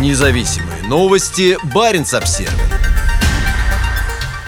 Независимые новости. Барин обсерва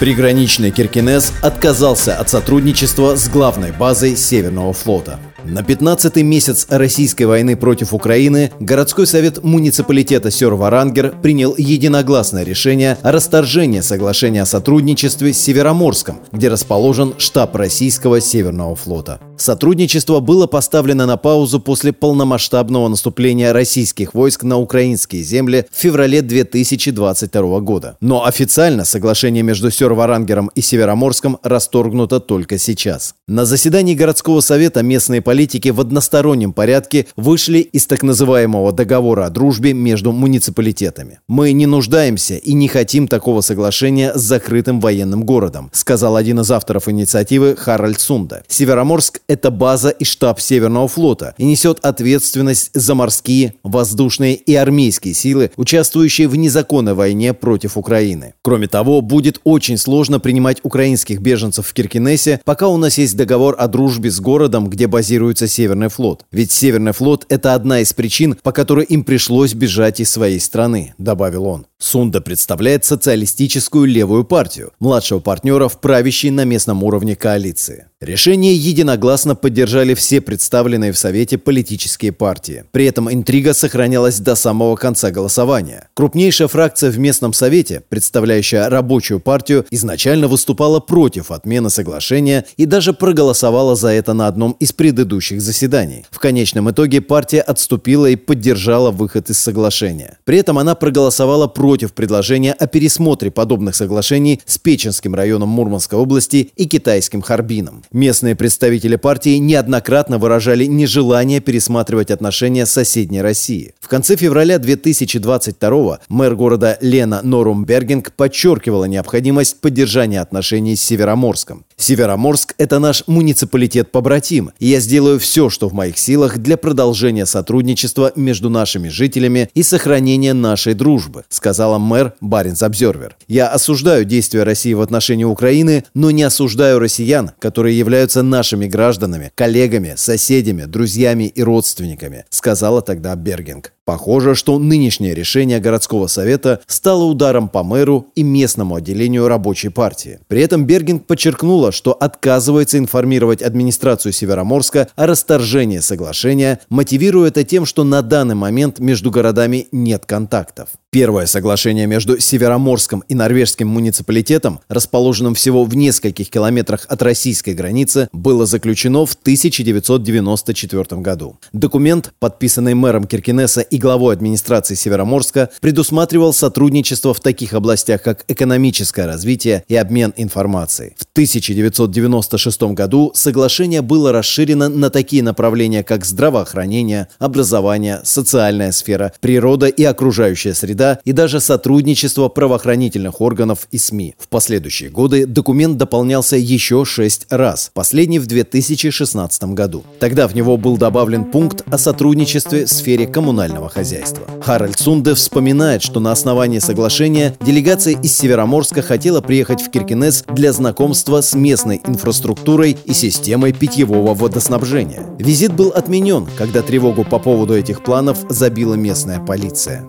Приграничный Киркинес отказался от сотрудничества с главной базой Северного флота. На 15-й месяц российской войны против Украины городской совет муниципалитета Сёр-Варангер принял единогласное решение о расторжении соглашения о сотрудничестве с Североморском, где расположен штаб российского Северного флота. Сотрудничество было поставлено на паузу после полномасштабного наступления российских войск на украинские земли в феврале 2022 года. Но официально соглашение между Сёр-Варангером и Североморском расторгнуто только сейчас. На заседании городского совета местные политики политики в одностороннем порядке вышли из так называемого договора о дружбе между муниципалитетами. «Мы не нуждаемся и не хотим такого соглашения с закрытым военным городом», сказал один из авторов инициативы Харальд Сунда. Североморск – это база и штаб Северного флота и несет ответственность за морские, воздушные и армейские силы, участвующие в незаконной войне против Украины. Кроме того, будет очень сложно принимать украинских беженцев в Киркинессе, пока у нас есть договор о дружбе с городом, где базируется базируется Северный флот. Ведь Северный флот – это одна из причин, по которой им пришлось бежать из своей страны, добавил он. Сунда представляет социалистическую левую партию, младшего партнера в правящей на местном уровне коалиции. Решение единогласно поддержали все представленные в Совете политические партии. При этом интрига сохранялась до самого конца голосования. Крупнейшая фракция в местном Совете, представляющая рабочую партию, изначально выступала против отмены соглашения и даже проголосовала за это на одном из предыдущих заседаний. В конечном итоге партия отступила и поддержала выход из соглашения. При этом она проголосовала против предложения о пересмотре подобных соглашений с Печенским районом Мурманской области и китайским Харбином. Местные представители партии неоднократно выражали нежелание пересматривать отношения с соседней Россией. В конце февраля 2022 мэр города Лена Норумбергинг подчеркивала необходимость поддержания отношений с Североморском. Североморск – это наш муниципалитет-побратим, и я сделаю все, что в моих силах для продолжения сотрудничества между нашими жителями и сохранения нашей дружбы, сказала мэр Баринс Обзервер. Я осуждаю действия России в отношении Украины, но не осуждаю россиян, которые являются нашими гражданами, коллегами, соседями, друзьями и родственниками, сказала тогда Бергинг. Похоже, что нынешнее решение городского совета стало ударом по мэру и местному отделению рабочей партии. При этом Бергинг подчеркнула, что отказывается информировать администрацию Североморска о расторжении соглашения, мотивируя это тем, что на данный момент между городами нет контактов. Первое соглашение между Североморском и норвежским муниципалитетом, расположенным всего в нескольких километрах от российской границы, было заключено в 1994 году. Документ, подписанный мэром Киркинесса и главой администрации Североморска, предусматривал сотрудничество в таких областях, как экономическое развитие и обмен информацией. В 1996 году соглашение было расширено на такие направления, как здравоохранение, образование, социальная сфера, природа и окружающая среда, среда и даже сотрудничество правоохранительных органов и СМИ. В последующие годы документ дополнялся еще шесть раз, последний в 2016 году. Тогда в него был добавлен пункт о сотрудничестве в сфере коммунального хозяйства. Харальд Сунде вспоминает, что на основании соглашения делегация из Североморска хотела приехать в Киркинес для знакомства с местной инфраструктурой и системой питьевого водоснабжения. Визит был отменен, когда тревогу по поводу этих планов забила местная полиция.